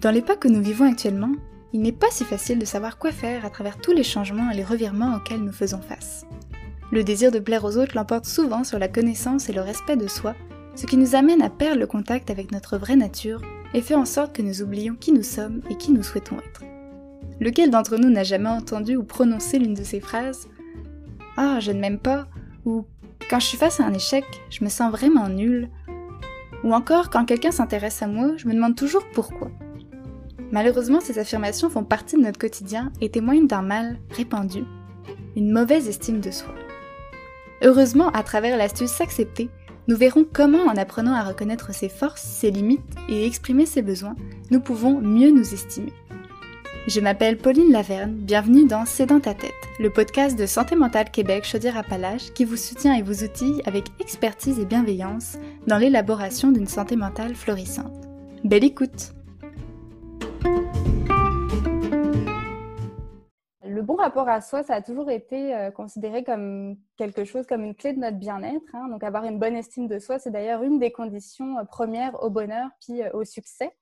Dans l'époque que nous vivons actuellement, il n'est pas si facile de savoir quoi faire à travers tous les changements et les revirements auxquels nous faisons face. Le désir de plaire aux autres l'emporte souvent sur la connaissance et le respect de soi, ce qui nous amène à perdre le contact avec notre vraie nature et fait en sorte que nous oublions qui nous sommes et qui nous souhaitons être. Lequel d'entre nous n'a jamais entendu ou prononcé l'une de ces phrases Ah, je ne m'aime pas ou Quand je suis face à un échec, je me sens vraiment nulle ou encore, quand quelqu'un s'intéresse à moi, je me demande toujours pourquoi. Malheureusement, ces affirmations font partie de notre quotidien et témoignent d'un mal répandu, une mauvaise estime de soi. Heureusement, à travers l'astuce S'accepter, nous verrons comment en apprenant à reconnaître ses forces, ses limites et exprimer ses besoins, nous pouvons mieux nous estimer. Je m'appelle Pauline Laverne, bienvenue dans C'est dans ta tête, le podcast de Santé mentale Québec Chaudière-Appalaches qui vous soutient et vous outille avec expertise et bienveillance dans l'élaboration d'une santé mentale florissante. Belle écoute Le bon rapport à soi, ça a toujours été euh, considéré comme quelque chose, comme une clé de notre bien-être. Hein. Donc avoir une bonne estime de soi, c'est d'ailleurs une des conditions euh, premières au bonheur puis euh, au succès.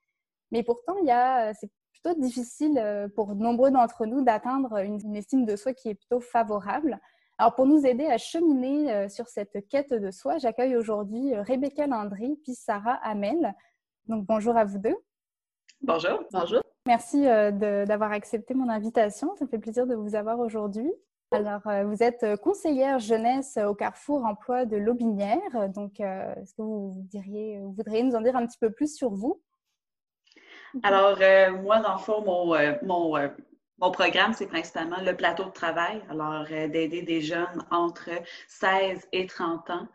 Mais pourtant, il y a, c'est plutôt difficile pour nombreux d'entre nous d'atteindre une, estime de soi qui est plutôt favorable. Alors, pour nous aider à cheminer sur cette quête de soi, j'accueille aujourd'hui Rebecca Landry puis Sarah Hamel. Donc, bonjour à vous deux. Bonjour. Bonjour. Merci d'avoir accepté mon invitation. Ça fait plaisir de vous avoir aujourd'hui. Alors, vous êtes conseillère jeunesse au Carrefour Emploi de l'Aubinière. Donc, est-ce que vous, diriez, vous voudriez nous en dire un petit peu plus sur vous? Alors, euh, moi, dans le fond, mon, euh, euh, mon, programme, c'est principalement le plateau de travail. Alors, d'aider des jeunes entre 16 et 30 ans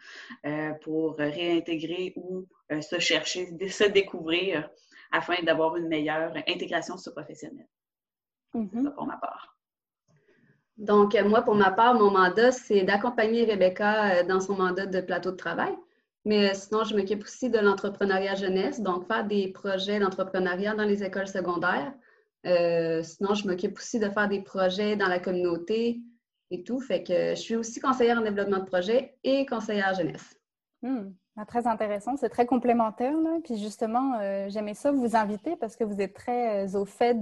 pour réintégrer ou se chercher, se découvrir afin d'avoir une meilleure intégration socio-professionnelle. C'est ça pour ma part. Donc, moi, pour ma part, mon mandat, c'est d'accompagner Rebecca dans son mandat de plateau de travail. Mais euh, sinon, je m'occupe aussi de l'entrepreneuriat jeunesse, donc faire des projets d'entrepreneuriat dans les écoles secondaires. Euh, sinon, je m'occupe aussi de faire des projets dans la communauté et tout. Fait que je suis aussi conseillère en développement de projet et conseillère jeunesse. Hmm. Ah, très intéressant, c'est très complémentaire. Là. Puis justement, euh, j'aimais ça vous inviter parce que vous êtes très au fait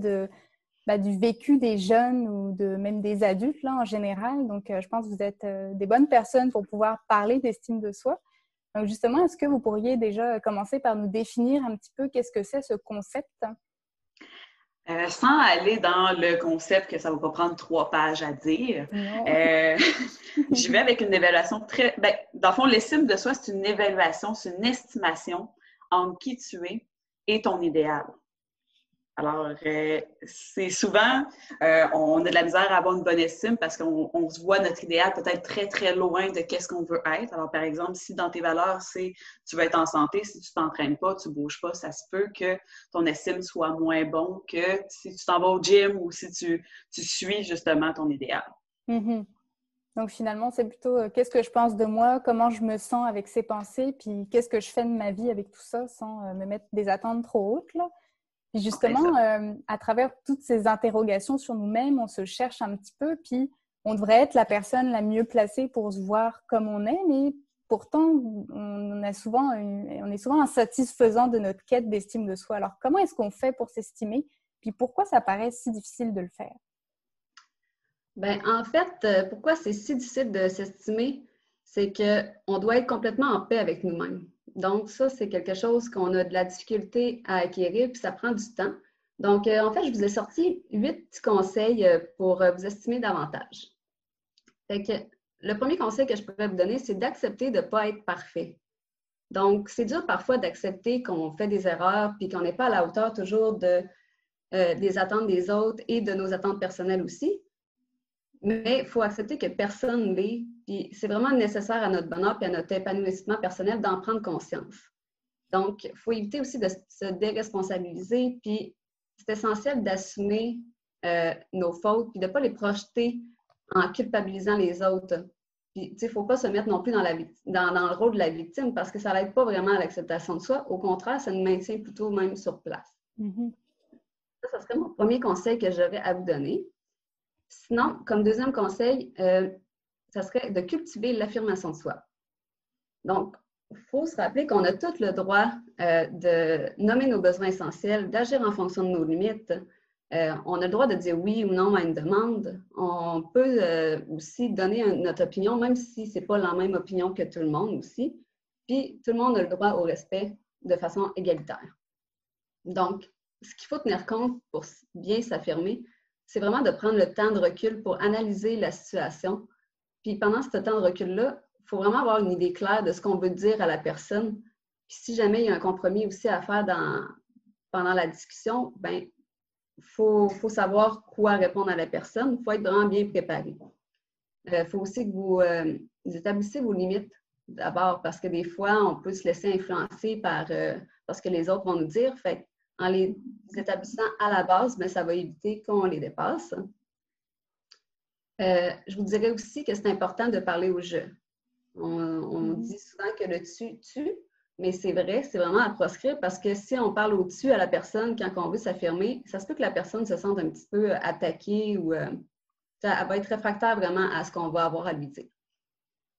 bah, du vécu des jeunes ou de même des adultes en général. Donc, je pense que vous êtes des bonnes personnes pour pouvoir parler d'estime de soi. Donc justement, est-ce que vous pourriez déjà commencer par nous définir un petit peu qu'est-ce que c'est ce concept? Euh, sans aller dans le concept que ça va pas prendre trois pages à dire, euh, je vais avec une évaluation très... Ben, dans le fond, l'estime de soi, c'est une évaluation, c'est une estimation en qui tu es et ton idéal. Alors, euh, c'est souvent, euh, on a de la misère à avoir une bonne estime parce qu'on se voit notre idéal peut-être très, très loin de qu'est-ce qu'on veut être. Alors, par exemple, si dans tes valeurs, c'est tu veux être en santé, si tu t'entraînes pas, tu bouges pas, ça se peut que ton estime soit moins bon que si tu t'en vas au gym ou si tu, suis justement ton idéal. Mm-hmm. Donc, finalement, c'est plutôt euh, qu'est-ce que je pense de moi, comment je me sens avec ces pensées, puis qu'est-ce que je fais de ma vie avec tout ça sans me mettre des attentes trop hautes. Là. Puis justement, euh, à travers toutes ces interrogations sur nous-mêmes, on se cherche un petit peu, puis on devrait être la personne la mieux placée pour se voir comme on est, mais pourtant, on, a souvent on est souvent insatisfaisant de notre quête d'estime de soi. Alors, comment est-ce qu'on fait pour s'estimer? Puis pourquoi ça paraît si difficile de le faire? Bien, en fait, euh, pourquoi c'est si difficile de s'estimer? C'est qu'on doit être complètement en paix avec nous-mêmes. Donc, ça, c'est quelque chose qu'on a de la difficulté à acquérir, puis ça prend du temps. Donc, euh, en fait, je vous ai sorti huit conseils euh, pour euh, vous estimer davantage. Le premier conseil que je pourrais vous donner, c'est d'accepter de ne pas être parfait. Donc, c'est dur parfois d'accepter qu'on fait des erreurs puis qu'on n'est pas à la hauteur toujours de, des attentes des autres et de nos attentes personnelles aussi. Mais il faut accepter que personne l'est. Puis c'est vraiment nécessaire à notre bonheur et à notre épanouissement personnel d'en prendre conscience. Donc, il faut éviter aussi de se déresponsabiliser. Puis c'est essentiel d'assumer euh, nos fautes puis de ne pas les projeter en culpabilisant les autres. Puis, il ne faut pas se mettre non plus dans, la, dans, dans, le rôle de la victime parce que ça n'aide pas vraiment à l'acceptation de soi. Au contraire, ça nous maintient plutôt même sur place. Mm-hmm. Ça, ce serait mon premier conseil que j'aurais à vous donner. Sinon, comme deuxième conseil, euh, ça serait de cultiver l'affirmation de soi. Donc, faut se rappeler qu'on a tout le droit euh, de nommer nos besoins essentiels, d'agir en fonction de nos limites. Euh, on a le droit de dire oui ou non à une demande. On peut euh, aussi donner notre opinion, même si ce n'est pas la même opinion que tout le monde aussi. Puis, tout le monde a le droit au respect de façon égalitaire. Donc, ce qu'il faut tenir compte pour bien s'affirmer, c'est vraiment de prendre le temps de recul pour analyser la situation. Puis pendant ce temps de recul-là, il faut vraiment avoir une idée claire de ce qu'on veut dire à la personne. Puis si jamais il y a un compromis aussi à faire pendant la discussion, ben il faut, savoir quoi répondre à la personne. Il faut être vraiment bien préparé. Il euh, faut aussi que vous, euh, établissiez vos limites d'abord, parce que des fois, on peut se laisser influencer par, euh, ce que les autres vont nous dire. Fait en les établissant à la base, mais ça va éviter qu'on les dépasse. Euh, je vous dirais aussi que c'est important de parler au jeu. On, mm-hmm. dit souvent que le tu tue, mais c'est vrai, c'est vraiment à proscrire parce que si on parle au-dessus à la personne quand on veut s'affirmer, ça se peut que la personne se sente un petit peu attaquée ou euh, elle va être réfractaire vraiment à ce qu'on va avoir à lui dire.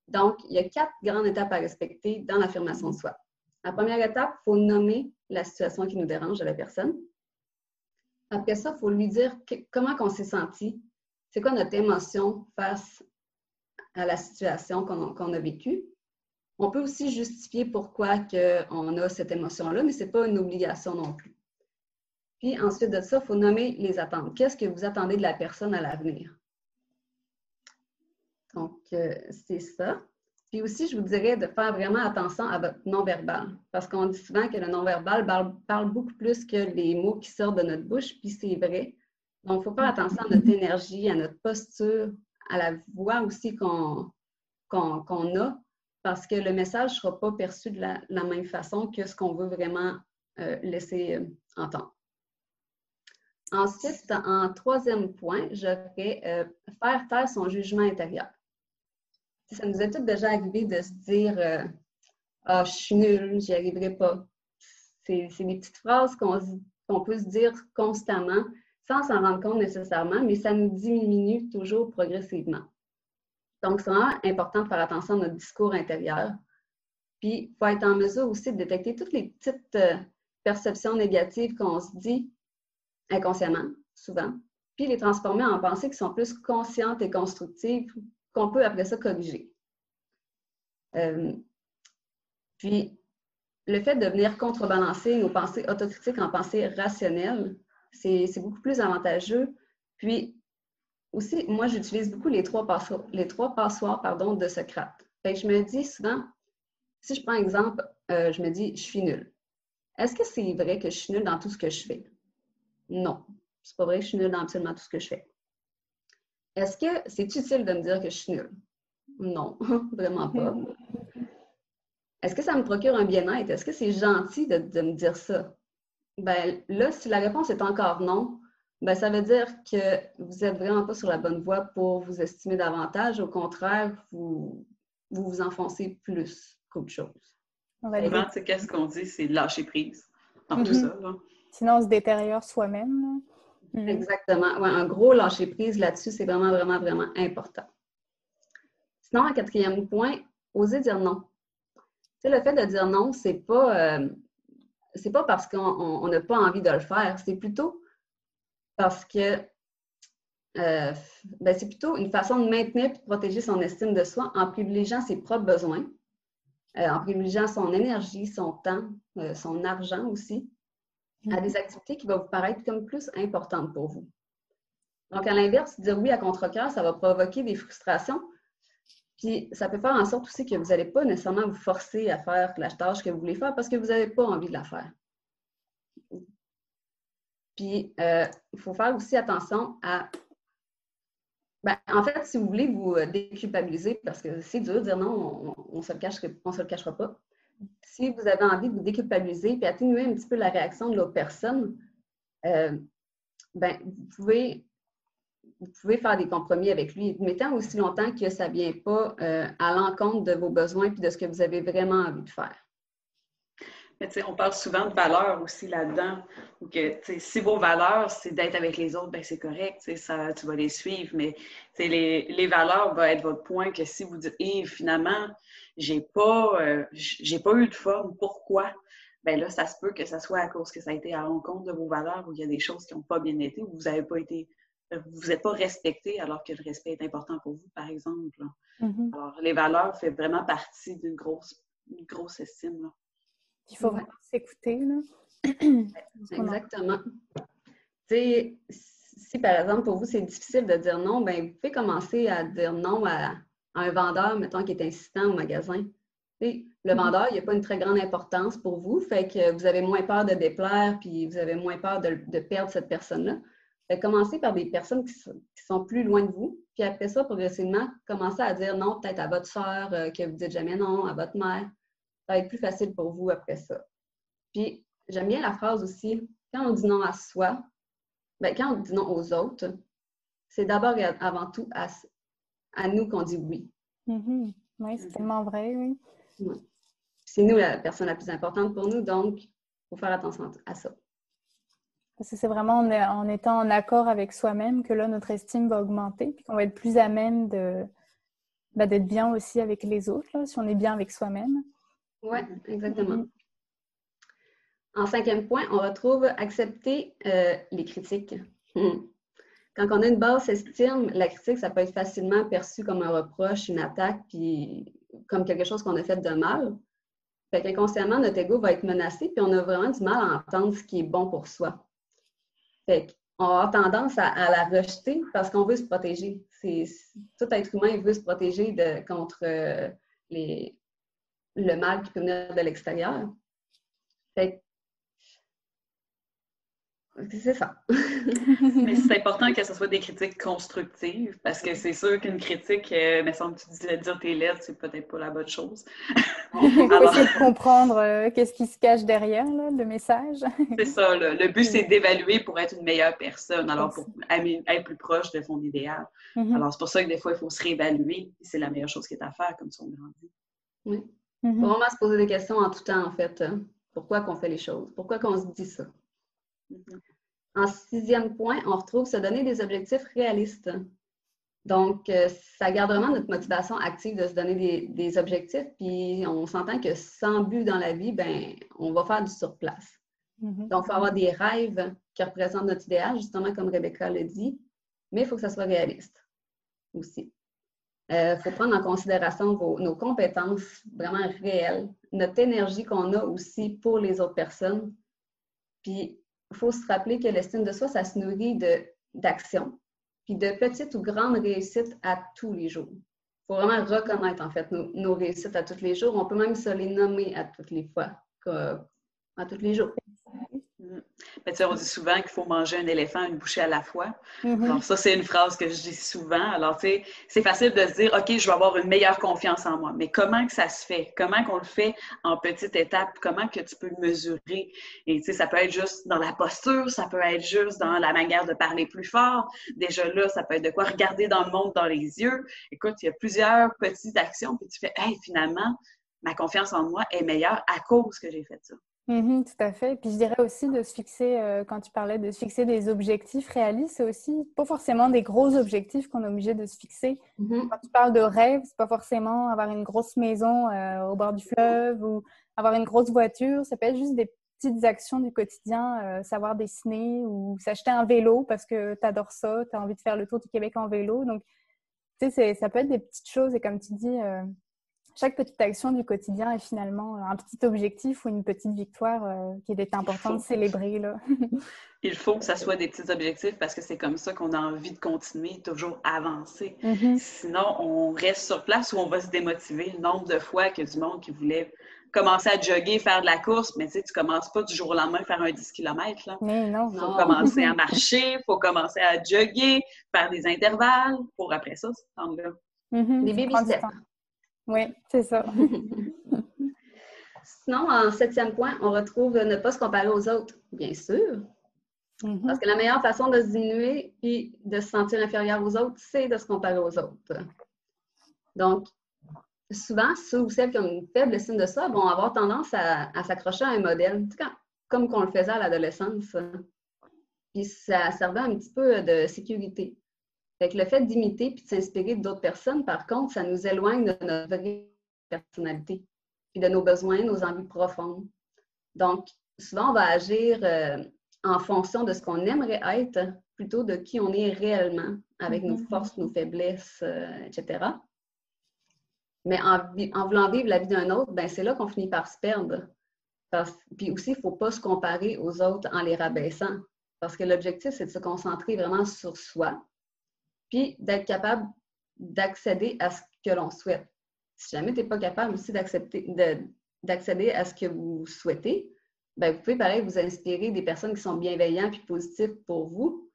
Donc, il y a quatre grandes étapes à respecter dans l'affirmation de soi. La première étape, il faut nommer la situation qui nous dérange à la personne. Après ça, il faut lui dire comment on s'est senti, c'est quoi notre émotion face à la situation qu'on a vécue? On peut aussi justifier pourquoi on a cette émotion-là, mais ce n'est pas une obligation non plus. Puis ensuite de ça, il faut nommer les attentes. Qu'est-ce que vous attendez de la personne à l'avenir? Donc, euh, c'est ça. Puis aussi, je vous dirais de faire vraiment attention à votre non-verbal, parce qu'on dit souvent que le non-verbal parle, beaucoup plus que les mots qui sortent de notre bouche, puis c'est vrai. Donc, il faut faire attention à notre énergie, à notre posture, à la voix aussi qu'on a, parce que le message ne sera pas perçu de la, même façon que ce qu'on veut vraiment euh, laisser euh, entendre. Ensuite, en troisième point, je vais euh, faire taire son jugement intérieur ça nous est tout déjà arrivé de se dire Ah, je suis nulle, j'y arriverai pas. C'est des petites phrases qu'on peut se dire constamment sans s'en rendre compte nécessairement, mais ça nous diminue toujours progressivement. Donc, c'est vraiment important de faire attention à notre discours intérieur. Puis, il faut être en mesure aussi de détecter toutes les petites euh, perceptions négatives qu'on se dit inconsciemment, souvent, puis les transformer en pensées qui sont plus conscientes et constructives qu'on peut après ça corriger. Euh, puis, le fait de venir contrebalancer nos pensées autocritiques en pensées rationnelles, c'est beaucoup plus avantageux. Puis, aussi, moi, j'utilise beaucoup les trois passoires, les trois passoires pardon, de Socrate. Fait je me dis souvent, si je prends un exemple, euh, je me dis, je suis nulle. Est-ce que c'est vrai que je suis nulle dans tout ce que je fais? Non. C'est pas vrai que je suis nulle dans absolument tout ce que je fais. Est-ce que c'est utile de me dire que je suis nulle? Non, vraiment pas. Est-ce que ça me procure un bien-être? Est-ce que c'est gentil de, me dire ça? Ben là, si la réponse est encore non, ben ça veut dire que vous n'êtes vraiment pas sur la bonne voie pour vous estimer davantage. Au contraire, vous vous, enfoncez plus qu'autre chose. Souvent, qu'est-ce qu'on dit? C'est lâcher prise dans tout mm-hmm. ça. Sinon, on se détériore soi-même. Mhm. Exactement. un gros lâcher prise là-dessus, c'est vraiment, vraiment, vraiment important. Sinon, un quatrième point, oser dire non. Tu le fait de dire non, c'est pas, euh, c'est pas parce qu'on n'a pas envie de le faire, c'est plutôt parce que euh, ben, c'est plutôt une façon de maintenir et de protéger son estime de soi en privilégiant ses propres besoins, euh, en privilégiant son énergie, son temps, son argent aussi, à des activités qui vont vous paraître comme plus importantes pour vous. Donc, à l'inverse, dire oui à contre-cœur, ça va provoquer des frustrations. Puis, ça peut faire en sorte aussi que vous n'allez pas nécessairement vous forcer à faire la tâche que vous voulez faire parce que vous n'avez pas envie de la faire. Puis, euh, il faut faire aussi attention à. Ben, en fait, si vous voulez vous déculpabiliser, parce que c'est dur de dire non, on ne se, se, le cachera pas si vous avez envie de vous déculpabiliser et atténuer un petit peu la réaction de l'autre personne, euh, ben, vous, pouvez, vous pouvez faire des compromis avec lui, mais tant aussi longtemps que ça ne vient pas euh, à l'encontre de vos besoins et de ce que vous avez vraiment envie de faire. on parle souvent de valeurs aussi là-dedans. que si vos valeurs, c'est d'être avec les autres, ben c'est correct, ça, tu vas les suivre. Mais les, les valeurs vont être votre point que si vous dites hey, finalement, j'ai pas euh, j'ai pas eu de forme, pourquoi? Ben là, ça se peut que ça soit à cause que ça a été à l'encontre de vos valeurs ou il y a des choses qui n'ont pas bien été ou vous n'avez pas été vous n'êtes pas respecté alors que le respect est important pour vous, par exemple. Mm-hmm. Alors, les valeurs font vraiment partie d'une grosse, grosse estime. Là. Il faut vraiment s'écouter. Exactement. si par exemple pour vous c'est difficile de dire non, ben vous pouvez commencer à dire non à, un vendeur, mettons, qui est insistant au magasin. le mm-hmm. vendeur, il n'y a pas une très grande importance pour vous, fait que vous avez moins peur de déplaire, puis vous avez moins peur de, perdre cette personne-là. Fait commencer par des personnes qui sont, plus loin de vous, puis après ça, progressivement, commencer à dire non, peut-être à votre soeur euh, que vous ne dites jamais non, à votre mère ça va être plus facile pour vous après ça. Puis, j'aime bien la phrase aussi, quand on dit non à soi, bien, quand on dit non aux autres, c'est d'abord et avant tout à, à nous qu'on dit oui. Mm-hmm. Oui, c'est mm-hmm. tellement vrai, oui. C'est nous la personne la plus importante pour nous, donc il faut faire attention à ça. Parce que c'est vraiment en, étant en accord avec soi-même que là, notre estime va augmenter, puis qu'on va être plus à même de, bah, d'être bien aussi avec les autres, si on est bien avec soi-même. Oui, exactement. Mm-hmm. En cinquième point, on retrouve accepter euh, les critiques. Hmm. Quand on a une basse estime, la critique, ça peut être facilement perçu comme un reproche, une attaque, puis comme quelque chose qu'on a fait de mal. Fait qu'inconsciemment, notre ego va être menacé, puis on a vraiment du mal à entendre ce qui est bon pour soi. Fait qu'on a tendance à, la rejeter parce qu'on veut se protéger. tout être humain veut se protéger contre euh, les, le mal qui peut venir de l'extérieur. C'est ça. mais c'est important que ce soit des critiques constructives parce que c'est sûr qu'une critique, euh, mais semble tu disais dire tes lettres, c'est peut-être pas la bonne chose. Il faut essayer de comprendre euh, qu'est-ce qui se cache derrière le message. c'est ça. Le but, c'est d'évaluer pour être une meilleure personne, alors pour être plus proche de son idéal. Mm-hmm. Alors, c'est pour ça que des fois, il faut se réévaluer. C'est la meilleure chose qui est à faire, comme ça on grandit. Oui. Mm Vraiment se poser des questions en tout temps, en fait. Hein. Pourquoi qu'on fait les choses? Pourquoi qu'on se dit ça? Mm-hmm. En sixième point, on retrouve se donner des objectifs réalistes. Donc, euh, ça garde vraiment notre motivation active de se donner des, objectifs, puis on s'entend que sans but dans la vie, ben, on va faire du surplace. Mm-hmm. Donc, il faut avoir des rêves qui représentent notre idéal, justement comme Rebecca l'a dit, mais il faut que ça soit réaliste aussi. Il euh, faut prendre en considération nos compétences vraiment réelles, notre énergie qu'on a aussi pour les autres personnes. Puis, faut se rappeler que l'estime de soi, ça se nourrit d'action, puis de petites ou grandes réussites à tous les jours. Il faut vraiment reconnaître, en fait, nos, réussites à tous les jours. On peut même se les nommer à toutes les fois, à tous les jours. Mais tu sais, on dit souvent qu'il faut manger un éléphant une bouchée à la fois. Mm-hmm. Alors, ça, c'est une phrase que je dis souvent. Alors, tu sais, c'est facile de se dire, OK, je vais avoir une meilleure confiance en moi. Mais comment que ça se fait? Comment qu'on le fait en petites étapes? Comment que tu peux le mesurer? Et tu sais, ça peut être juste dans la posture, ça peut être juste dans la manière de parler plus fort. Déjà là, ça peut être de quoi regarder dans le monde dans les yeux. Écoute, il y a plusieurs petites actions, puis tu fais, hey, finalement, ma confiance en moi est meilleure à cause que j'ai fait ça. Mmh tout à fait. Puis je dirais aussi de se fixer, euh, quand tu parlais de se fixer des objectifs réalistes, c'est aussi pas forcément des gros objectifs qu'on est obligé de se fixer. Mmh quand tu parles de rêve, c'est pas forcément avoir une grosse maison euh, au bord du fleuve ou avoir une grosse voiture. Ça peut être juste des petites actions du quotidien, euh, savoir dessiner ou s'acheter un vélo parce que tu adores ça, tu as envie de faire le tour du Québec en vélo. Donc, tu sais, ça peut être des petites choses et comme tu dis, chaque petite action du quotidien est finalement un petit objectif ou une petite victoire euh, qui est important de célébrer. Là. Il faut que ça soit des petits objectifs parce que c'est comme ça qu'on a envie de continuer, toujours avancer. Mm-hmm. Sinon, on reste sur place ou on va se démotiver. Le nombre de fois qu'il y a du monde qui voulait commencer à jogger, faire de la course, mais tu sais, tu commences pas du jour au lendemain à faire un 10 km. Là. Mais non. Il faut commencer à marcher, il faut commencer à jogger, faire des intervalles pour après ça, ce temps-là. Mm-hmm. Des baby steps. Oui, c'est ça. Sinon, en septième point, on retrouve ne pas se comparer aux autres, bien sûr. Mm-hmm. Parce que la meilleure façon de se diminuer et de se sentir inférieur aux autres, c'est de se comparer aux autres. Donc, souvent, ceux ou celles qui ont une faible estime de soi vont avoir tendance à, s'accrocher à un modèle, comme qu'on le faisait à l'adolescence. Puis ça servait un petit peu de sécurité. Fait le fait d'imiter puis de s'inspirer d'autres personnes, par contre, ça nous éloigne de notre vraie personnalité, puis de nos besoins, nos envies profondes. Donc, souvent, on va agir euh, en fonction de ce qu'on aimerait être plutôt de qui on est réellement, avec nos mm-hmm. forces, nos faiblesses, euh, etc. Mais en, voulant vivre la vie d'un autre, ben, c'est là qu'on finit par se perdre. puis aussi, il ne faut pas se comparer aux autres en les rabaissant. Parce que l'objectif, c'est de se concentrer vraiment sur soi, puis d'être capable d'accéder à ce que l'on souhaite. Si jamais tu n'es pas capable aussi d'accéder à ce que vous souhaitez, ben, vous pouvez, pareil, vous inspirer des personnes qui sont bienveillantes et positives pour vous,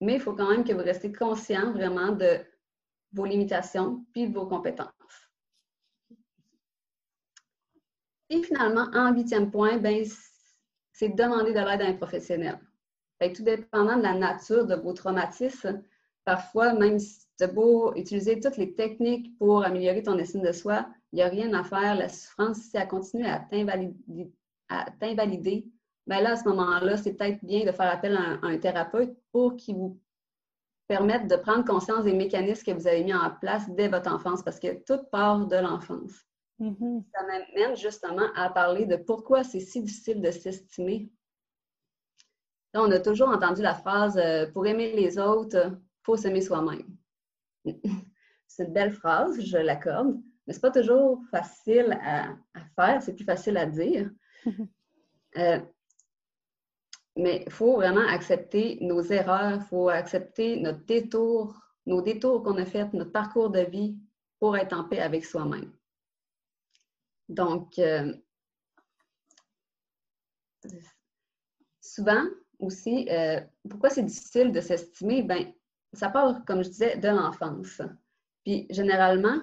mais il faut quand même que vous restiez conscient vraiment de vos limitations puis de vos compétences. Et finalement, en huitième point, ben, c'est demander de l'aide à un professionnel. tout dépendant de la nature de vos traumatismes, parfois, même si tu as beau utiliser toutes les techniques pour améliorer ton estime de soi, il n'y a rien à faire. La souffrance, si elle continue à t'invalider, ben là, à ce moment-là, c'est peut-être bien de faire appel à un, thérapeute pour qu'il vous permette de prendre conscience des mécanismes que vous avez mis en place dès votre enfance, parce que tout part de l'enfance. Mm-hmm. Ça m'amène justement à parler de pourquoi c'est si difficile de s'estimer. on a toujours entendu la phrase euh, pour aimer les autres, faut s'aimer soi-même. c'est une belle phrase, je l'accorde, mais ce n'est pas toujours facile à, faire, c'est plus facile à dire. Euh, mais il faut vraiment accepter nos erreurs, il faut accepter notre détour, nos détours qu'on a faits, notre parcours de vie pour être en paix avec soi-même. Donc, euh, souvent aussi, euh, pourquoi c'est difficile de s'estimer? Ben, ça part, comme je disais, de l'enfance. Puis, généralement,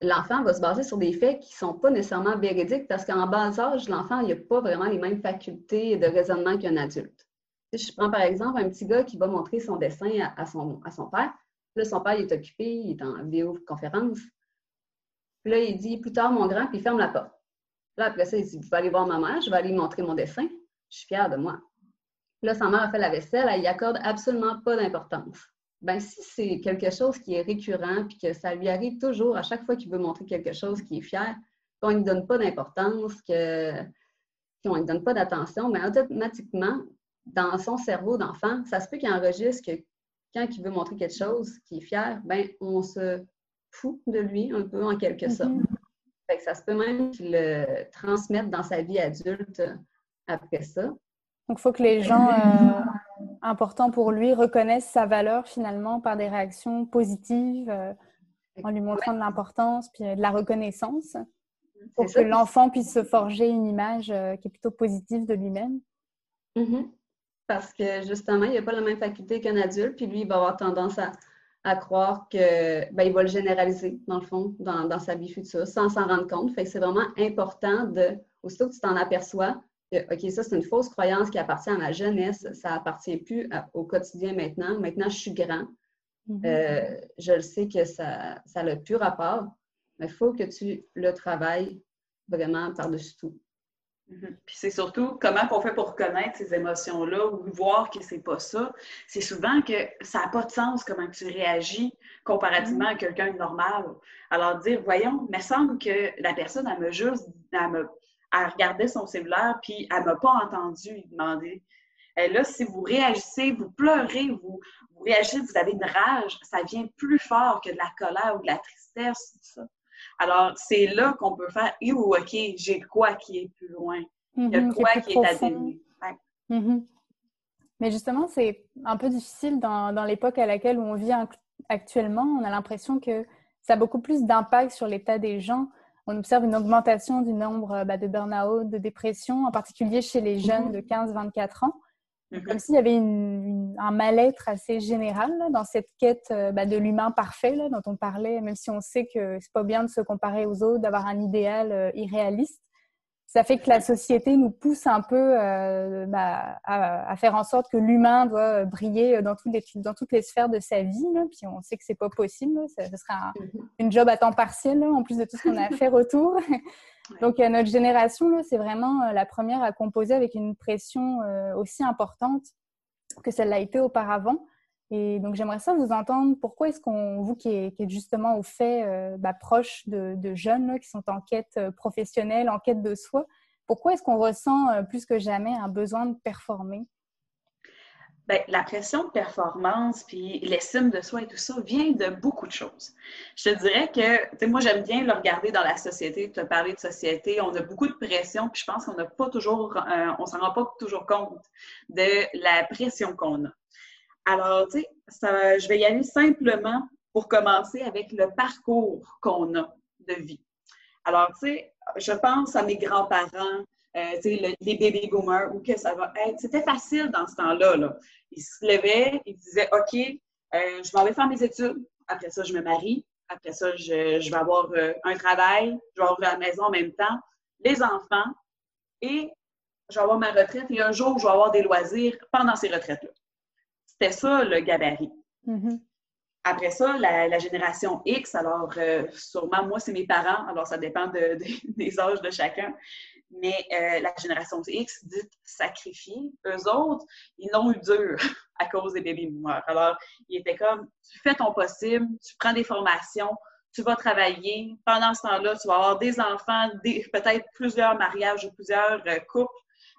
l'enfant va se baser sur des faits qui ne sont pas nécessairement véridiques parce qu'en bas âge, l'enfant n'a pas vraiment les mêmes facultés de raisonnement qu'un adulte. Si je prends par exemple un petit gars qui va montrer son dessin à, son, à son père, là, son père est occupé, il est en vidéoconférence, puis là, il dit plus tard, mon grand, puis il ferme la porte. Là, après ça, il dit Je vais aller voir ma mère, je vais aller lui montrer mon dessin. Je suis fière de moi. Puis là, sa mère a fait la vaisselle, elle n'y accorde absolument pas d'importance. Ben, si c'est quelque chose qui est récurrent, puis que ça lui arrive toujours à chaque fois qu'il veut montrer quelque chose qui est fier, qu'on ne lui donne pas d'importance, qu'on ne lui donne pas d'attention, mais automatiquement, dans son cerveau d'enfant, ça se peut qu'il enregistre que quand il veut montrer quelque chose qui est fier, ben, on se fou de lui, un peu en quelque sorte. Mm-hmm. ça se peut même qu'il le transmette dans sa vie adulte après ça. Donc, il faut que les gens euh, importants pour lui reconnaissent sa valeur finalement par des réactions positives, euh, en lui montrant de l'importance, puis euh, de la reconnaissance, pour que l'enfant puisse se forger une image qui est plutôt positive de lui-même. Mm-hmm. Parce que justement, il n'a pas la même faculté qu'un adulte, puis lui, il va avoir tendance à à croire que ben, il va le généraliser, dans le fond, dans, sa vie future, sans s'en rendre compte. Fait que c'est vraiment important de, aussitôt que tu t'en aperçois, que, OK, ça, c'est une fausse croyance qui appartient à ma jeunesse, ça appartient plus au quotidien maintenant. Maintenant, je suis grand. Mm-hmm. Euh, je le sais que ça n'a plus rapport, mais il faut que tu le travailles vraiment par-dessus tout. Mhm. Puis c'est surtout comment on fait pour reconnaître ces émotions-là ou voir que c'est pas ça. C'est souvent que ça n'a pas de sens comment tu réagis comparativement à quelqu'un de normal. Alors dire, voyons, il me semble que la personne, elle me juste, elle, me, regardait son cellulaire puis elle m'a pas entendu demander. Et là, si vous réagissez, vous pleurez, vous, vous réagissez, vous avez une rage, ça vient plus fort que de la colère ou de la tristesse, tout ça. Alors, c'est là qu'on peut faire, ou OK, j'ai quoi qui est plus loin. Il y a mhm, quoi qui est, à donner. Mhm. Mais justement, c'est un peu difficile dans, dans l'époque à laquelle on vit actuellement. On a l'impression que ça a beaucoup plus d'impact sur l'état des gens. On observe une augmentation du nombre bah, de burn-out, de dépression, en particulier chez les jeunes de 15-24 ans. Mhm. Comme s'il y avait un mal-être assez général dans cette quête euh, bah, de l'humain parfait dont on parlait, même si on sait que c'est pas bien de se comparer aux autres, d'avoir un idéal euh, irréaliste. Ça fait que la société nous pousse un peu euh, bah, à, faire en sorte que l'humain doit briller dans toutes les, dans toutes les sphères de sa vie. Puis on sait que c'est pas possible. Ce sera mm-hmm. une job à temps partiel en plus de tout ce qu'on a à faire autour. Donc notre génération, c'est vraiment la première à composer avec une pression aussi importante que celle l'a été auparavant. Et donc, j'aimerais ça vous entendre. Pourquoi est-ce qu'on, vous qui êtes, justement au fait euh, bah, proche de, jeunes qui sont en quête euh, professionnelle, en quête de soi, pourquoi est-ce qu'on ressent euh, plus que jamais un besoin de performer? Bien, la pression de performance, puis l'estime de soi et tout ça vient de beaucoup de choses. Je te dirais que, moi, j'aime bien le regarder dans la société, te parler de société. On a beaucoup de pression, puis je pense qu'on n'a pas toujours, on s'en rend pas toujours compte de la pression qu'on a. Alors, tu sais, je vais y aller simplement pour commencer avec le parcours qu'on a de vie. Alors, tu sais, je pense à mes grands-parents, euh, sais, les baby boomers, où que ça va être. C'était facile dans ce temps-là. Là. Ils se levaient, ils disaient OK, euh, je m'en vais faire mes études. Après ça, je me marie. Après ça, je, vais avoir euh, un travail. Je vais avoir la maison en même temps. Les enfants. Et je vais avoir ma retraite. Et un jour, je vais avoir des loisirs pendant ces retraites-là. C'était ça le gabarit. Mm-hmm. Après ça, la, génération X, alors euh, sûrement, moi, c'est mes parents, alors ça dépend des âges de chacun, mais euh, la génération X, dite sacrifiée, eux autres, ils l'ont eu dur à cause des baby boomers. Alors, ils étaient comme, tu fais ton possible, tu prends des formations, tu vas travailler. Pendant ce temps-là, tu vas avoir des enfants, peut-être plusieurs mariages ou plusieurs euh, couples.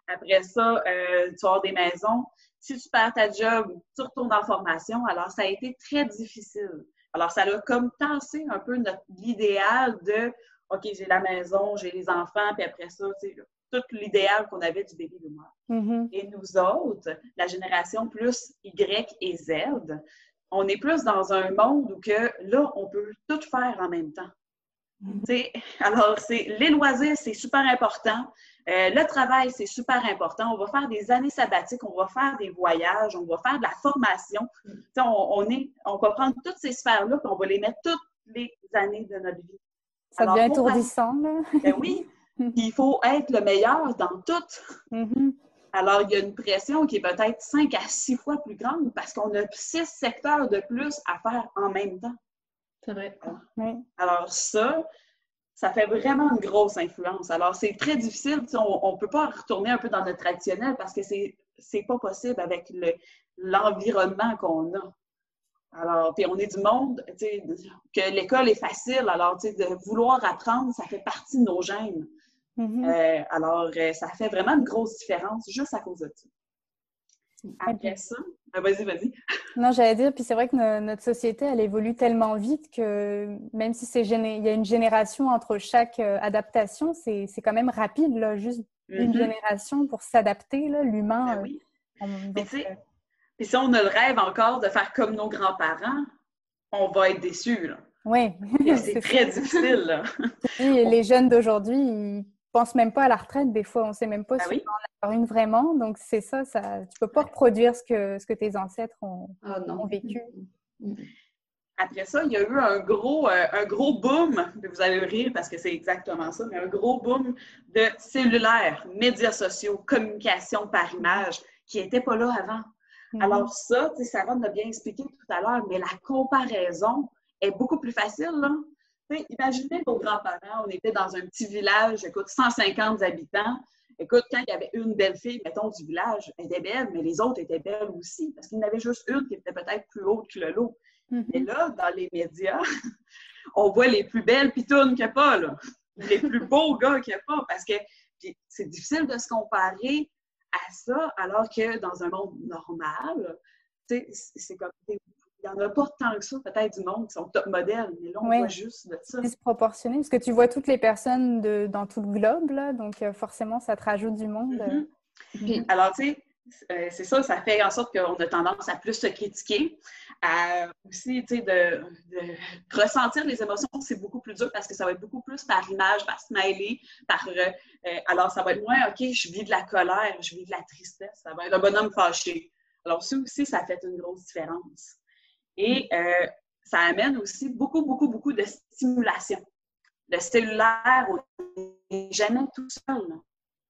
Après ça, tu vas avoir des maisons si tu perds ta job, tu retournes en formation. Alors, ça a été très difficile. Alors, ça a comme tassé un peu notre l'idéal de OK, j'ai la maison, j'ai les enfants, puis après ça, tu sais, tout l'idéal qu'on avait du baby boomer. Mm-hmm. Et nous autres, la génération plus Y et Z, on est plus dans un monde où que là, on peut tout faire en même temps. Mm-hmm. Alors, c'est les loisirs, c'est super important. Euh, le travail, c'est super important. On va faire des années sabbatiques, on va faire des voyages, on va faire de la formation. On, on, est, on va prendre toutes ces sphères-là et on va les mettre toutes les années de notre vie. Ça devient étourdissant, là. ben oui, il faut être le meilleur dans tout. Mm-hmm. Alors, il y a une pression qui est peut-être cinq à six fois plus grande parce qu'on a six secteurs de plus à faire en même temps. C'est vrai. Alors, ça, ça fait vraiment une grosse influence. Alors, c'est très difficile. On ne peut pas retourner un peu dans notre traditionnel parce que c'est n'est pas possible avec l'environnement qu'on a. Alors, puis on est du monde, que l'école est facile. Alors, de vouloir apprendre, ça fait partie de nos gènes. Mm-hmm. Euh, alors, euh, ça fait vraiment une grosse différence juste à cause de ça. Après ça, ah, vas-y, vas-y. Non, j'allais dire, puis c'est vrai que notre société, elle évolue tellement vite que même si c'est il y a une génération entre chaque euh, adaptation, c'est quand même rapide, là, juste une mm-hmm. génération pour s'adapter, l'humain. Ben oui. Euh, mais tu sais, puis si on a le rêve encore de faire comme nos grands-parents, on va être déçus, là. Oui. c'est très difficile, là. les jeunes d'aujourd'hui, ils pense même pas à la retraite des fois, on sait même pas ah si on en avoir une vraiment. Donc c'est ça, ça, tu peux pas reproduire ce que, ce que tes ancêtres ont, ah, vécu. Mm, mm, mm. Après ça, il y a eu un gros, euh, un gros boom, vous allez rire parce que c'est exactement ça, mais un gros boom de cellulaire, médias sociaux, communication par image, qui n'était pas là avant. Alors ça, Sarah l'a bien expliqué tout à l'heure, mais la comparaison est beaucoup plus facile. Là imaginez vos grands-parents, on était dans un petit village, écoute, 150 habitants. Écoute, quand il y avait une belle fille, mettons, du village, elle était belle, mais les autres étaient belles aussi, parce qu'il y en avait juste une qui était peut-être plus haute que le lot. Mm-hmm. Mais là, dans les médias, on voit les plus belles pitounes qu'il n'y a pas, là. Les plus beaux gars qu'il n'y a pas, parce que c'est difficile de se comparer à ça, alors que dans un monde normal, c'est comme il n'y en a pas tant que ça, peut-être, du monde qui sont top modèles, mais là, on voit juste de ça. C'est proportionné, parce que tu vois toutes les personnes de, dans tout le globe, là, donc euh, forcément, ça te rajoute du monde. Mm-hmm. Alors, tu sais, euh, c'est ça, ça fait en sorte qu'on a tendance à plus se critiquer, à aussi, tu sais, de, ressentir les émotions, c'est beaucoup plus dur parce que ça va être beaucoup plus par image, par smiley, par... Euh, alors, ça va être moins, OK, je vis de la colère, je vis de la tristesse, ça va être un bonhomme fâché. Alors, ça aussi, ça fait une grosse différence. Et euh, ça amène aussi beaucoup, beaucoup, beaucoup de stimulation. Le cellulaire n'est jamais tout seul.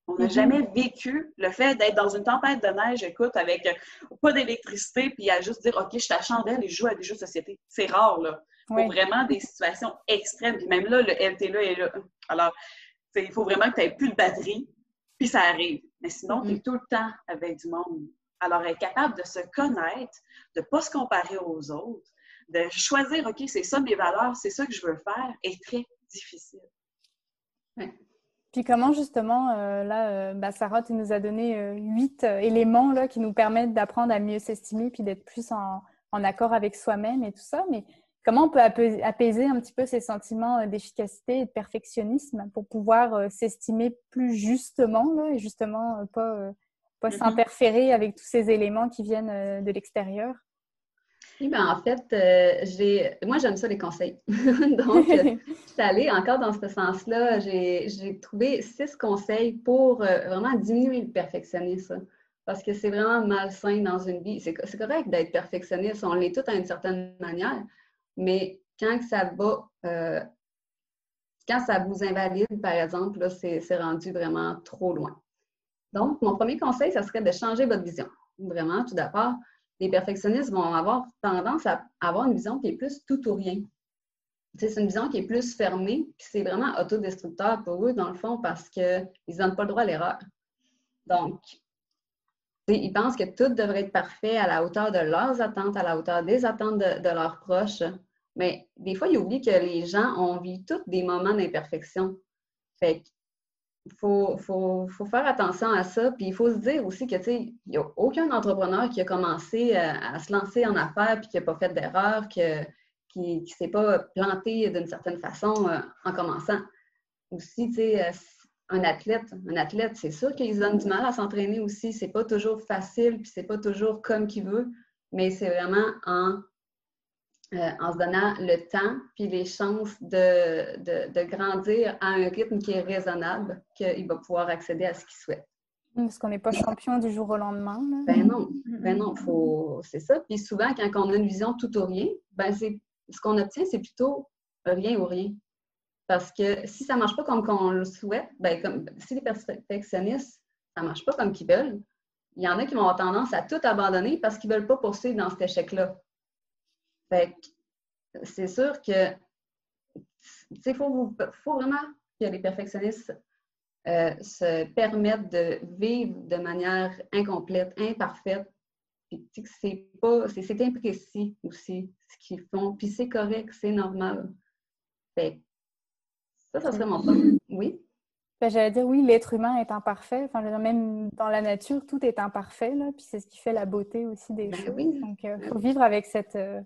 On n'a mm-hmm. jamais vécu le fait d'être dans une tempête de neige, écoute, avec euh, pas d'électricité, puis à juste dire, OK, je suis à chandelle et je joue à des jeux de société. C'est rare, là. Pour vraiment des situations extrêmes. Puis même là, le LT là est là. Alors, il faut vraiment que tu n'aies plus de batterie, puis ça arrive. Mais sinon, tu es mm-hmm. tout le temps avec du monde. Alors, être capable de se connaître, de ne pas se comparer aux autres, de choisir, OK, c'est ça mes valeurs, c'est ça que je veux faire, est très difficile. Puis comment justement, euh, là, euh, bah, Sarah, tu nous as donné euh, huit éléments là, qui nous permettent d'apprendre à mieux s'estimer puis d'être plus en, accord avec soi-même et tout ça. Mais comment on peut apaiser un petit peu ces sentiments d'efficacité et de perfectionnisme pour pouvoir s'estimer plus justement là, et justement pas, pas mm-hmm. s'interférer avec tous ces éléments qui viennent de l'extérieur? Oui, ben en fait, euh, j'ai moi j'aime ça les conseils. Donc, euh, je suis allée encore dans ce sens-là. J'ai trouvé six conseils pour euh, vraiment diminuer le perfectionnisme. Parce que c'est vraiment malsain dans une vie. C'est correct d'être perfectionniste, on l'est tout à une certaine manière, mais quand ça va, quand ça vous invalide, par exemple, c'est rendu vraiment trop loin. Donc, mon premier conseil, ça serait de changer votre vision. Vraiment, tout d'abord, les perfectionnistes vont avoir tendance à avoir une vision qui est plus tout ou rien. C'est une vision qui est plus fermée, puis c'est vraiment autodestructeur pour eux, dans le fond, parce qu'ils ne donnent pas le droit à l'erreur. Donc, ils pensent que tout devrait être parfait à la hauteur de leurs attentes, à la hauteur des attentes de, leurs proches. Mais des fois, ils oublient que les gens ont vécu tous des moments d'imperfection. Il faut, faire attention à ça. Puis il faut se dire aussi que, il n'y a aucun entrepreneur qui a commencé euh, à, se lancer en affaires puis qui n'a pas fait d'erreur, qui ne s'est pas planté d'une certaine façon euh, en commençant. Aussi, tu sais, euh, un athlète, un athlète, c'est sûr qu'ils ont du mal à s'entraîner aussi. C'est pas toujours facile, puis c'est pas toujours comme qu'il veut, mais c'est vraiment en euh, en se donnant le temps puis les chances de, grandir à un rythme qui est raisonnable, qu'il va pouvoir accéder à ce qu'il souhaite. Parce qu'on n'est pas champion du jour au lendemain. Ben non, ben non, c'est ça. Puis souvent, quand on a une vision tout ou rien, ben ce qu'on obtient, c'est plutôt rien ou rien. Parce que si ça ne marche pas comme on le souhaite, ben comme, si les perfectionnistes, ça ne marche pas comme qu'ils veulent, il y en a qui vont avoir tendance à tout abandonner parce qu'ils ne veulent pas poursuivre dans cet échec-là. Fait c'est sûr que il faut, vraiment que les perfectionnistes euh, se permettent de vivre de manière incomplète, imparfaite. Puis c'est pas, c'est imprécis aussi ce qu'ils font. Puis c'est correct, c'est normal. Fait ça, ça serait mon point. Oui? Ben, j'allais dire, oui, l'être humain est imparfait. Enfin, même dans la nature, tout est imparfait. Là, puis c'est ce qui fait la beauté aussi des ben choses. Donc, il euh, faut vivre avec cette, euh,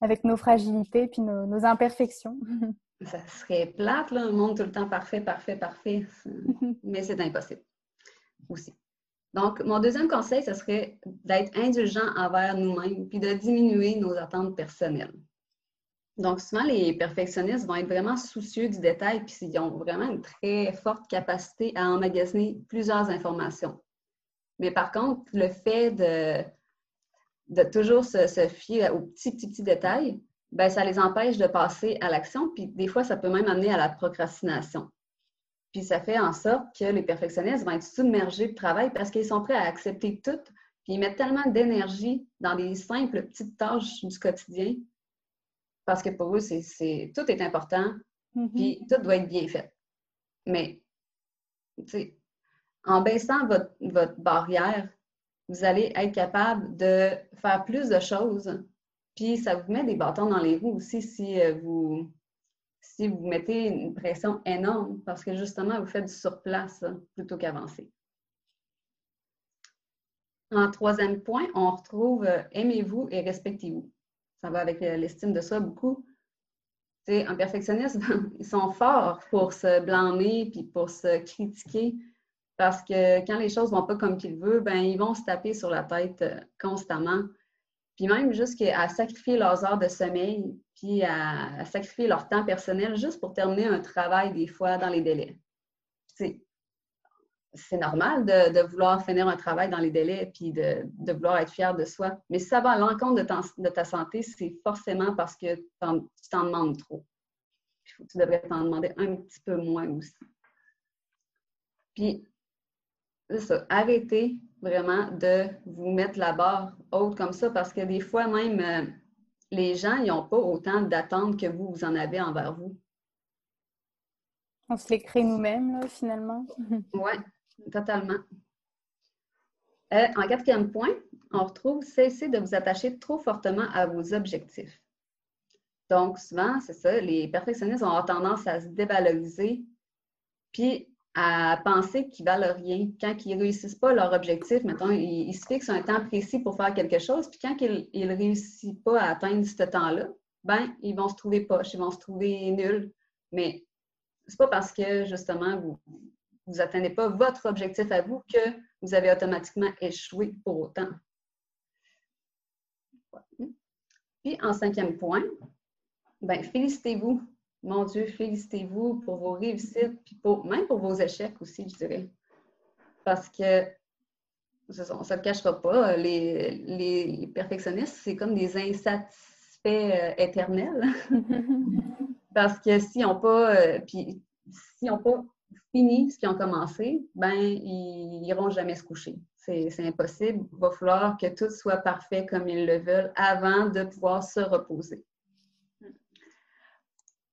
avec nos fragilités puis nos, imperfections. Ça serait plate, là, un monde tout le temps parfait, parfait, parfait. Mais c'est impossible aussi. Donc, mon deuxième conseil, ce serait d'être indulgent envers nous-mêmes puis de diminuer nos attentes personnelles. Donc, souvent, les perfectionnistes vont être vraiment soucieux du détail puis ils ont vraiment une très forte capacité à emmagasiner plusieurs informations. Mais par contre, le fait de de toujours se, fier aux petits, petits, petits détails, ben, ça les empêche de passer à l'action, puis des fois, ça peut même amener à la procrastination. Puis ça fait en sorte que les perfectionnistes vont être submergés de travail parce qu'ils sont prêts à accepter tout, puis ils mettent tellement d'énergie dans des simples petites tâches du quotidien, parce que pour eux, c'est, tout est important, mm-hmm. puis tout doit être bien fait. Mais, en baissant votre, votre barrière, vous allez être capable de faire plus de choses. Puis ça vous met des bâtons dans les roues aussi si euh, vous, si vous mettez une pression énorme parce que justement, vous faites du surplace plutôt qu'avancer. En troisième point, on retrouve euh, aimez-vous et respectez-vous. Ça va avec euh, l'estime de soi beaucoup. C'est un perfectionniste, ils sont forts pour se blâmer puis pour se critiquer parce que quand les choses ne vont pas comme qu'ils veulent, ben, ils vont se taper sur la tête euh, constamment. Puis même jusqu'à sacrifier leurs heures de sommeil, puis à, sacrifier leur temps personnel juste pour terminer un travail des fois dans les délais. C'est normal de, vouloir finir un travail dans les délais puis de, vouloir être fier de soi. Mais si ça va à l'encontre de, ta santé, c'est forcément parce que tu t'en demandes trop. tu devrais t'en demander un petit peu moins aussi. Puis, ça, arrêtez vraiment de vous mettre la barre haute comme ça parce que des fois, même, euh, les gens, ils n'ont pas autant d'attentes que vous, vous en avez envers vous. On se les crée nous-mêmes, finalement. oui, totalement. Euh, en quatrième point, on retrouve cesser de vous attacher trop fortement à vos objectifs. Donc, souvent, c'est ça, les perfectionnistes ont tendance à se dévaloriser, puis à penser qu'ils valent rien. Quand ils ne réussissent pas leur objectif, mettons, ils, se fixent un temps précis pour faire quelque chose, puis quand ils ne réussissent pas à atteindre ce temps-là, ben, ils vont se trouver poches, ils vont se trouver nuls. Mais c'est pas parce que, justement, vous n'atteindez pas votre objectif à vous que vous avez automatiquement échoué pour autant. Puis, en cinquième point, ben, félicitez-vous. Mon Dieu, félicitez-vous pour vos réussites, puis pour, même pour vos échecs aussi, je dirais. Parce que, on ne se le cachera pas, les, les perfectionnistes, c'est comme des insatisfaits euh, éternels. Parce que s'ils n'ont pas, euh, puis s'ils n'ont pas fini ce qu'ils ont commencé, ben ils n'iront jamais se coucher. C'est impossible. Il va falloir que tout soit parfait comme ils le veulent avant de pouvoir se reposer.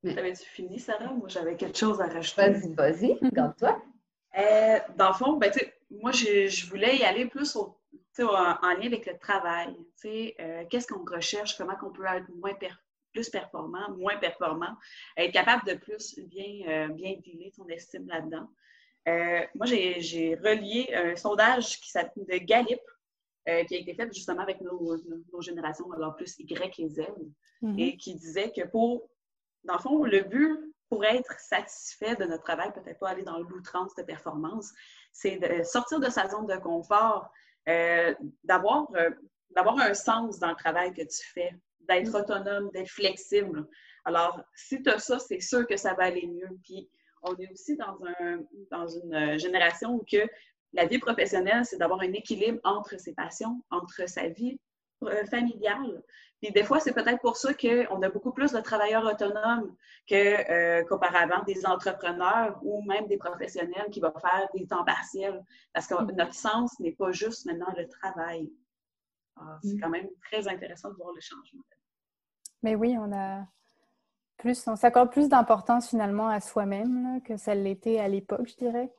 T'avais-tu fini, Sarah? Moi, j'avais quelque chose à rajouter? Vas-y, vas-y, regarde-toi. Euh, dans le fond, ben, moi, je, voulais y aller plus en, lien avec le travail. Euh, Qu'est-ce qu'on recherche? Comment on peut être moins plus performant, moins performant, être capable de plus bien, euh, bien dealer son estime là-dedans. Euh, moi, j'ai relié un sondage qui de Gallup euh, qui a été fait justement avec nos, générations, alors plus Y et Z, mm-hmm. et qui disait que pour, dans le fond, le but pour être satisfait de notre travail, peut-être pas aller dans l'outrance de performance, c'est de sortir de sa zone de confort, d'avoir un sens dans le travail que tu fais, d'être mm. autonome, d'être flexible. Alors, si tu as ça, c'est sûr que ça va aller mieux. Puis, on est aussi dans, un, dans une euh, génération où que la vie professionnelle, c'est d'avoir un équilibre entre ses passions, entre sa vie euh, familiale. Puis des fois, c'est peut-être pour ça qu'on a beaucoup plus de travailleurs autonomes euh, qu'auparavant, des entrepreneurs ou même des professionnels qui vont faire des temps partiels. Parce que mm. notre sens n'est pas juste maintenant le travail. Ah, c'est mm. quand même très intéressant de voir le changement. Mais oui, on a plus, on s'accorde plus d'importance finalement à soi-même que ça l'était à l'époque, je dirais.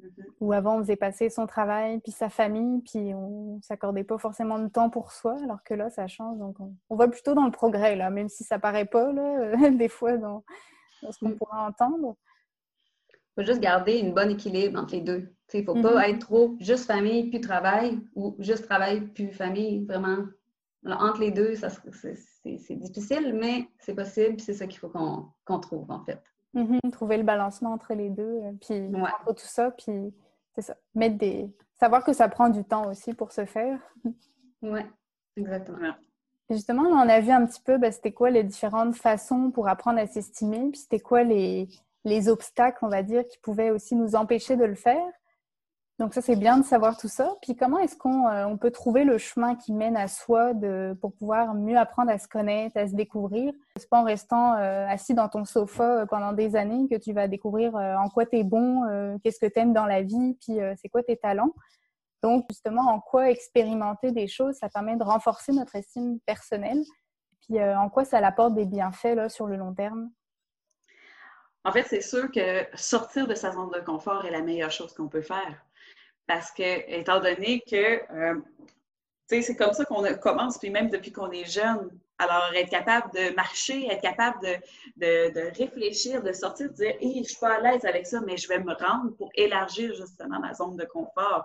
Mm-hmm. Où avant, on faisait passer son travail, puis sa famille, puis on s'accordait pas forcément de temps pour soi, alors que là, ça change. Donc, on, on va plutôt dans le progrès, là, même si ça paraît pas, là, des fois, dans, ce qu'on mm. pourrait entendre. Il faut juste garder une bonne équilibre entre les deux. Il ne faut pas mm-hmm. être trop juste famille puis travail ou juste travail puis famille. Vraiment, entre les deux, c'est difficile, mais c'est possible, c'est ça qu'il faut qu'on trouve, en fait. Mm-hmm. Trouver le balancement entre les deux, euh, puis entre tout ça, puis c'est ça. Mettre des... Savoir que ça prend du temps aussi pour se faire. Oui, exactement. justement, on a vu un petit peu, ben, c'était quoi les différentes façons pour apprendre à s'estimer, puis c'était quoi les, les obstacles, on va dire, qui pouvaient aussi nous empêcher de le faire. Donc ça, c'est bien de savoir tout ça. Puis comment est-ce qu'on euh, peut trouver le chemin qui mène à soi de, pour pouvoir mieux apprendre à se connaître, à se découvrir? C'est pas en restant euh, assis dans ton sofa euh, pendant des années que tu vas découvrir en quoi tu es bon, qu'est-ce que tu aimes dans la vie, puis c'est quoi tes talents. Donc justement, en quoi expérimenter des choses, ça permet de renforcer notre estime personnelle. Puis en quoi ça apporte des bienfaits là, sur le long terme? En fait, c'est sûr que sortir de sa zone de confort est la meilleure chose qu'on peut faire parce que, étant donné que, euh, c'est comme ça qu'on commence, puis même depuis qu'on est jeune. Alors, être capable de marcher, être capable de, de, réfléchir, de sortir, de dire, hé, je suis pas à l'aise avec ça, mais je vais me rendre pour élargir justement ma zone de confort.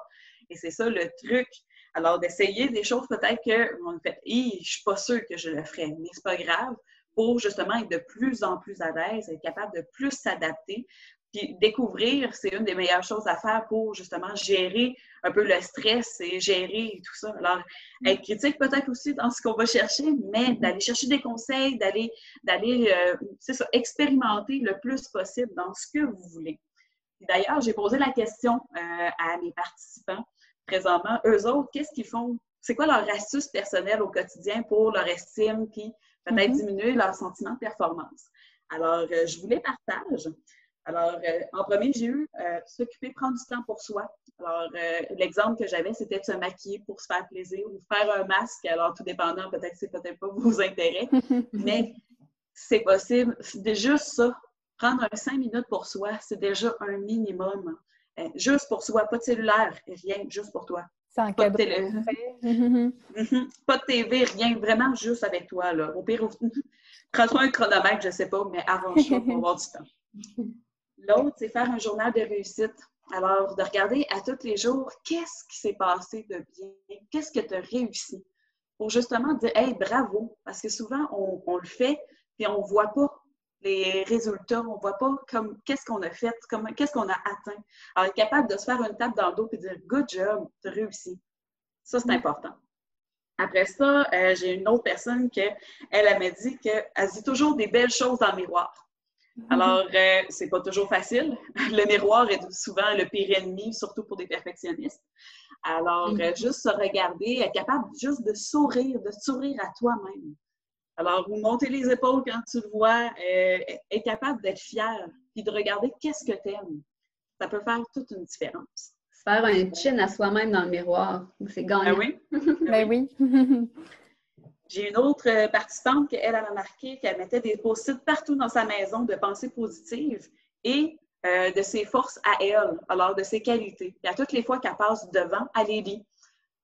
Et c'est ça le truc. Alors, d'essayer des choses peut-être qu'on fait, hé, je suis pas sûre que je le ferai, mais c'est pas grave pour justement être de plus en plus à l'aise, être capable de plus s'adapter, puis découvrir, c'est une des meilleures choses à faire pour justement gérer un peu le stress et gérer tout ça. Alors, mm. être critique peut-être aussi dans ce qu'on va chercher, mais mm-hmm. d'aller chercher des conseils, d'aller, d'aller, euh, c'est ça, expérimenter le plus possible dans ce que vous voulez. D'ailleurs, j'ai posé la question euh, à mes participants présentement. Eux autres, qu'est-ce qu'ils font? C'est quoi leur astuce personnelle au quotidien pour leur estime, puis peut-être mm-hmm. diminuer leur sentiment de performance? Alors, euh, je vous les partage. Alors, euh, en premier, j'ai eu euh, s'occuper, prendre du temps pour soi. Alors, euh, l'exemple que j'avais, c'était de se maquiller pour se faire plaisir ou faire un masque. Alors, tout dépendant, peut-être que c'est peut-être pas vos intérêts, mais c'est possible. C'est juste ça. Prendre un cinq minutes pour soi, c'est déjà un minimum. juste pour soi, pas de cellulaire, rien, juste pour toi. Un pas. De mhm. pas de TV, rien, vraiment juste avec toi. Là. Au pire, prends-toi un chronomètre, je sais pas, mais arrange-toi pour avoir du temps. L'autre, c'est faire un journal de réussite. Alors, de regarder à tous les jours, qu'est-ce qui s'est passé de bien? Qu'est-ce que tu as réussi? Pour justement dire, hey, bravo! Parce que souvent, on, le fait, puis on ne voit pas les résultats, on ne voit pas comme qu'est-ce qu'on a fait, qu'est-ce qu'on a atteint. Alors, être capable de se faire une tape dans le dos et dire, good job, tu as réussi. Ça, c'est mm. important. Après ça, euh, j'ai une autre personne qui, elle, elle m'a dit qu'elle dit toujours des belles choses dans le miroir. Alors, euh, c'est pas toujours facile. Le miroir est souvent le pire ennemi, surtout pour des perfectionnistes. Alors, euh, juste se regarder, être capable juste de sourire, de sourire à toi-même. Alors, vous montez les épaules quand tu le vois, euh, être capable d'être fier, puis de regarder qu'est-ce que tu aimes. Ça peut faire toute une différence. Faire un chin à soi-même dans le miroir, c'est gagnant. Ah oui? Ben oui. J'ai une autre euh, participante qui, elle, a marqué qu'elle mettait des post-it partout dans sa maison de pensées positives et euh, de ses forces à elle, alors de ses qualités. Et à toutes les fois qu'elle passe devant, elle les lit.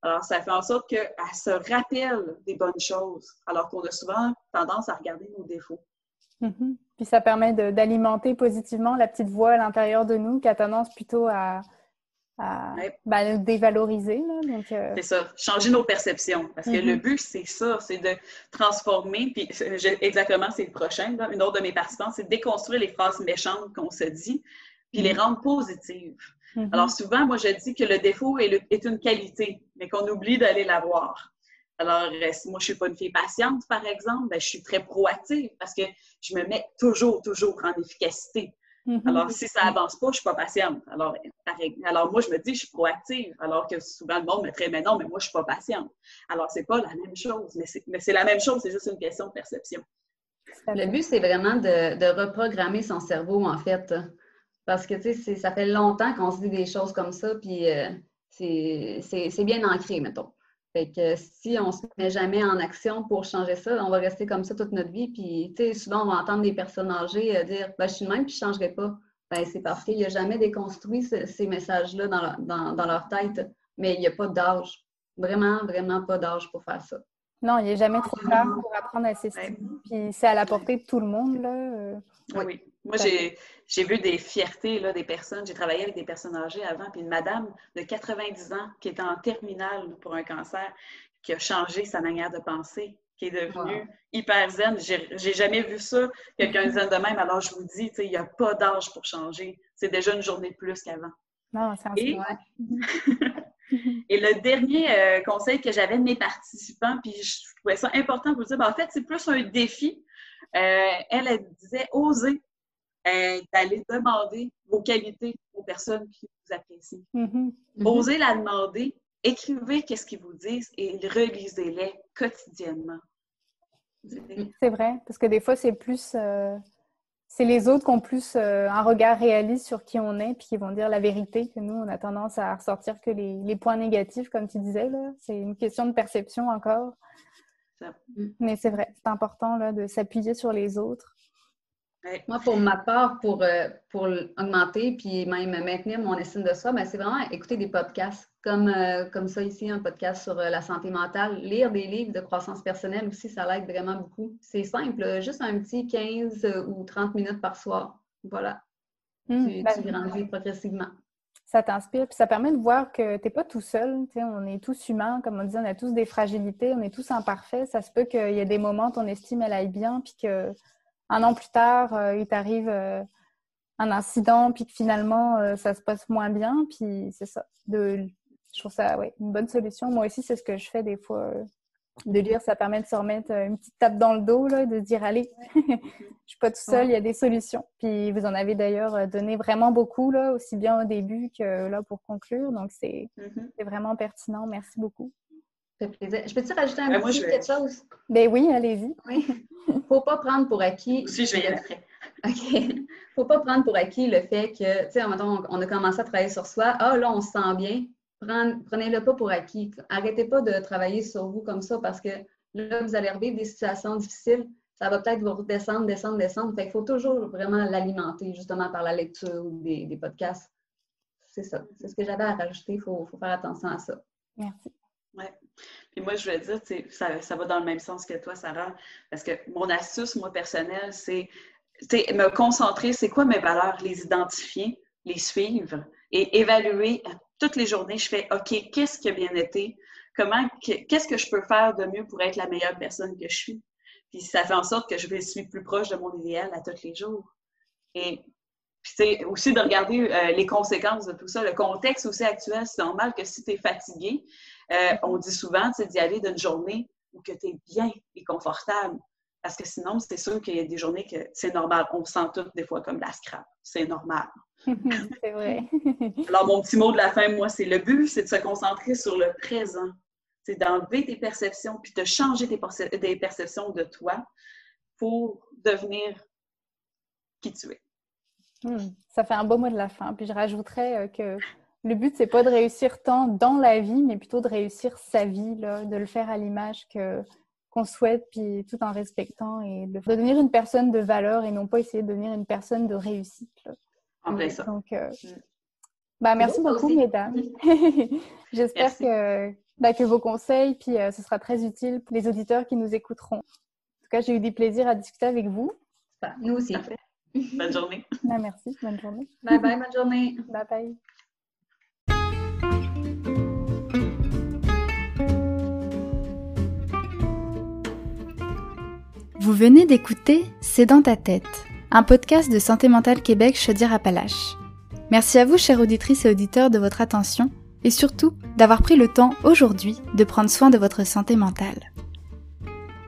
Alors, ça fait en sorte qu'elle se rappelle des bonnes choses, alors qu'on a souvent tendance à regarder nos défauts. Mm-hmm. Puis ça permet d'alimenter positivement la petite voix à l'intérieur de nous qui a tendance plutôt à, à ben, dévaloriser. Euh, c'est ça, changer nos perceptions. Parce que le mm-hmm. but, c'est ça, c'est de transformer. Puis exactement, c'est le prochain. Une autre de mes participants, c'est de déconstruire les phrases méchantes qu'on se dit, puis les mm-hmm. rendre positives. Mm-hmm. Alors souvent, moi, je dis que le défaut est, est une qualité, mais qu'on oublie d'aller la voir. Alors, euh, si moi, je suis pas une fille patiente, par exemple, ben, je suis très proactive parce que je me mets toujours, toujours en efficacité. Mm-hmm. Alors, si ça avance pas, je suis pas patiente. Alors, alors, moi, je me dis, je suis proactive, alors que souvent le monde me traite, mais non, mais moi, je suis pas patiente. Alors, c'est pas la même chose, mais c'est la même chose, c'est juste une question de perception. Le but, c'est vraiment de, reprogrammer son cerveau, en fait. Parce que, tu sais, ça fait longtemps qu'on se dit des choses comme ça, puis euh, c'est bien ancré, mettons. Fait que si on se met jamais en action pour changer ça, on va rester comme ça toute notre vie. Puis, tu sais, souvent, on va entendre des personnes âgées euh, dire ben, Je suis même, puis je ne changerai pas. Ben, c'est parce qu'il n'y a jamais déconstruit ces messages-là dans, leur tête. Mais il n'y a pas d'âge. Vraiment, vraiment pas d'âge pour faire ça. Non, il n'y a jamais trop tard pour apprendre à s'estimer. Puis c'est à la portée de tout le monde. Là. Euh. Oui. Moi, j'ai vu des fiertés là, des personnes. J'ai travaillé avec des personnes âgées avant, puis une madame de 90 ans qui était en terminale pour un cancer, qui a changé sa manière de penser, qui est devenue hyper zen. J'ai jamais vu ça, quelqu'un zen de même. Alors, je vous dis, il n'y a pas d'âge pour changer. C'est déjà une journée de plus qu'avant. Non, c'est Et... Et le dernier euh, conseil que j'avais de mes participants, puis je trouvais ça important pour vous dire, ben, en fait, c'est plus un défi. Euh, elle, elle disait oser euh, d'aller demander vos qualités aux personnes qui vous apprécient. Mm-hmm. Mm-hmm. Osez la demander, écrivez qu'est-ce qu'ils vous disent et relisez-les quotidiennement. C'est vrai, parce que des fois, c'est plus. Euh, c'est les autres qui ont plus euh, un regard réaliste sur qui on est, puis qui vont dire la vérité, que nous, on a tendance à ressortir que les, points négatifs, comme tu disais. C'est une question de perception encore. Mais c'est vrai, c'est important là, de s'appuyer sur les autres. Moi, pour ma part, pour, euh, pour augmenter puis même maintenir mon estime de soi, ben, c'est vraiment écouter des podcasts comme, euh, comme ça ici, un podcast sur euh, la santé mentale. Lire des livres de croissance personnelle aussi, ça l'aide vraiment beaucoup. C'est simple, juste un petit 15 ou 30 minutes par soir. Voilà. Mmh, tu, ben, grandis progressivement. Ça t'inspire, puis ça permet de voir que tu n'es pas tout seul. On est tous humains, comme on dit, on a tous des fragilités, on est tous imparfaits. Ça se peut qu'il y ait des moments où ton estime, elle aille bien, puis que un an plus tard, euh, il t'arrive euh, un incident, puis que finalement, euh, ça se passe moins bien. Puis c'est ça. De, je trouve ça ouais, une bonne solution. Moi aussi, c'est ce que je fais des fois. de lire, ça permet de se remettre une petite tape dans le dos, là, de dire allez, je suis pas tout seul, il y a des solutions. Puis vous en avez d'ailleurs donné vraiment beaucoup, là, aussi bien au début que là pour conclure. Donc c'est mm-hmm. vraiment pertinent. Merci beaucoup. Fait plaisir. Je peux-tu rajouter un ben, petit quelque chose? Ben oui, allez-y. Oui. Faut pas prendre pour acquis. Si, je vais y aller après. OK. Faut pas prendre pour acquis le fait que, tu sais, on a commencé à travailler sur soi. Ah, là, on se sent bien. Prenez-le pas pour acquis. Arrêtez pas de travailler sur vous comme ça parce que là, vous allez revivre des situations difficiles. Ça va peut-être vous redescendre, descendre, descendre. Fait qu'il faut toujours vraiment l'alimenter, justement, par la lecture ou des, podcasts. C'est ça. C'est ce que j'avais à rajouter. Il faut, faire attention à ça. Merci. Ouais. Puis moi, je veux dire, ça, ça va dans le même sens que toi, Sarah, parce que mon astuce, moi, personnelle, c'est me concentrer, c'est quoi mes valeurs, les identifier, les suivre et évaluer toutes les journées. Je fais, OK, qu'est-ce qui a bien été? Comment, qu'est-ce que je peux faire de mieux pour être la meilleure personne que je suis? Puis ça fait en sorte que je vais suis plus proche de mon idéal à tous les jours. Et puis c'est aussi de regarder euh, les conséquences de tout ça. Le contexte aussi actuel, c'est normal que si tu es fatigué, euh, on dit souvent d'y aller d'une journée où tu es bien et confortable. Parce que sinon, c'est sûr qu'il y a des journées que c'est normal. On sent toutes des fois comme la scrap. C'est normal. c'est vrai. Alors, mon petit mot de la fin, moi, c'est le but, c'est de se concentrer sur le présent. C'est d'enlever tes perceptions, puis de changer tes, perceptions de toi pour devenir qui tu es. Hmm. ça fait un beau mot de la fin. Puis je rajouterais euh, que le but, c'est pas de réussir tant dans la vie, mais plutôt de réussir sa vie, là, de le faire à l'image que qu'on souhaite, puis tout en respectant et de devenir une personne de valeur et non pas essayer de devenir une personne de réussite. En vrai, ça. Donc, euh, mm. bah, merci beaucoup, mesdames. J'espère que, bah, que vos conseils, puis euh, ce sera très utile pour les auditeurs qui nous écouteront. En tout cas, j'ai eu du plaisir à discuter avec vous. Bah, nous aussi. Bonne journée. Bah, merci. Bonne journée. Bye bye, bonne journée. Bye bye. Vous venez d'écouter C'est dans ta tête, un podcast de Santé mentale Québec Chaudière-Appalaches. Merci à vous, chères auditrices et auditeurs, de votre attention et surtout d'avoir pris le temps aujourd'hui de prendre soin de votre santé mentale.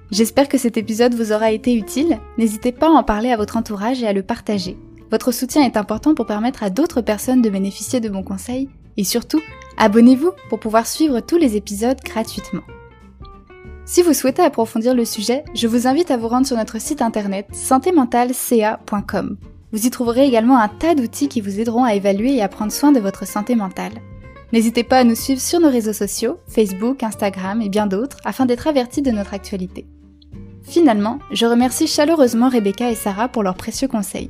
J'espère que cet épisode vous aura été utile. N'hésitez pas à en parler à votre entourage et à le partager. Votre soutien est important pour permettre à d'autres personnes de bénéficier de bons conseils et surtout, abonnez-vous pour pouvoir suivre tous les épisodes gratuitement. Si vous souhaitez approfondir le sujet, je vous invite à vous rendre sur notre site internet santémentalca.com. Vous y trouverez également un tas d'outils qui vous aideront à évaluer et à prendre soin de votre santé mentale. N'hésitez pas à nous suivre sur nos réseaux sociaux, Facebook, Instagram et bien d'autres, afin d'être avertis de notre actualité. Finalement, je remercie chaleureusement Rebecca et Sarah pour leurs précieux conseils.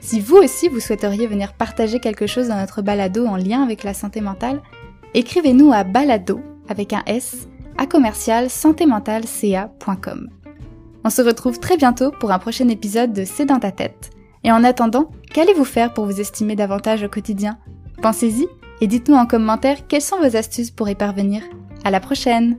Si vous aussi vous souhaiteriez venir partager quelque chose dans notre balado en lien avec la santé mentale, écrivez-nous à balado avec un S à commercial santémentalca.com. On se retrouve très bientôt pour un prochain épisode de C'est dans ta tête. Et en attendant, qu'allez-vous faire pour vous estimer davantage au quotidien? Pensez-y et dites-nous en commentaire quelles sont vos astuces pour y parvenir. À la prochaine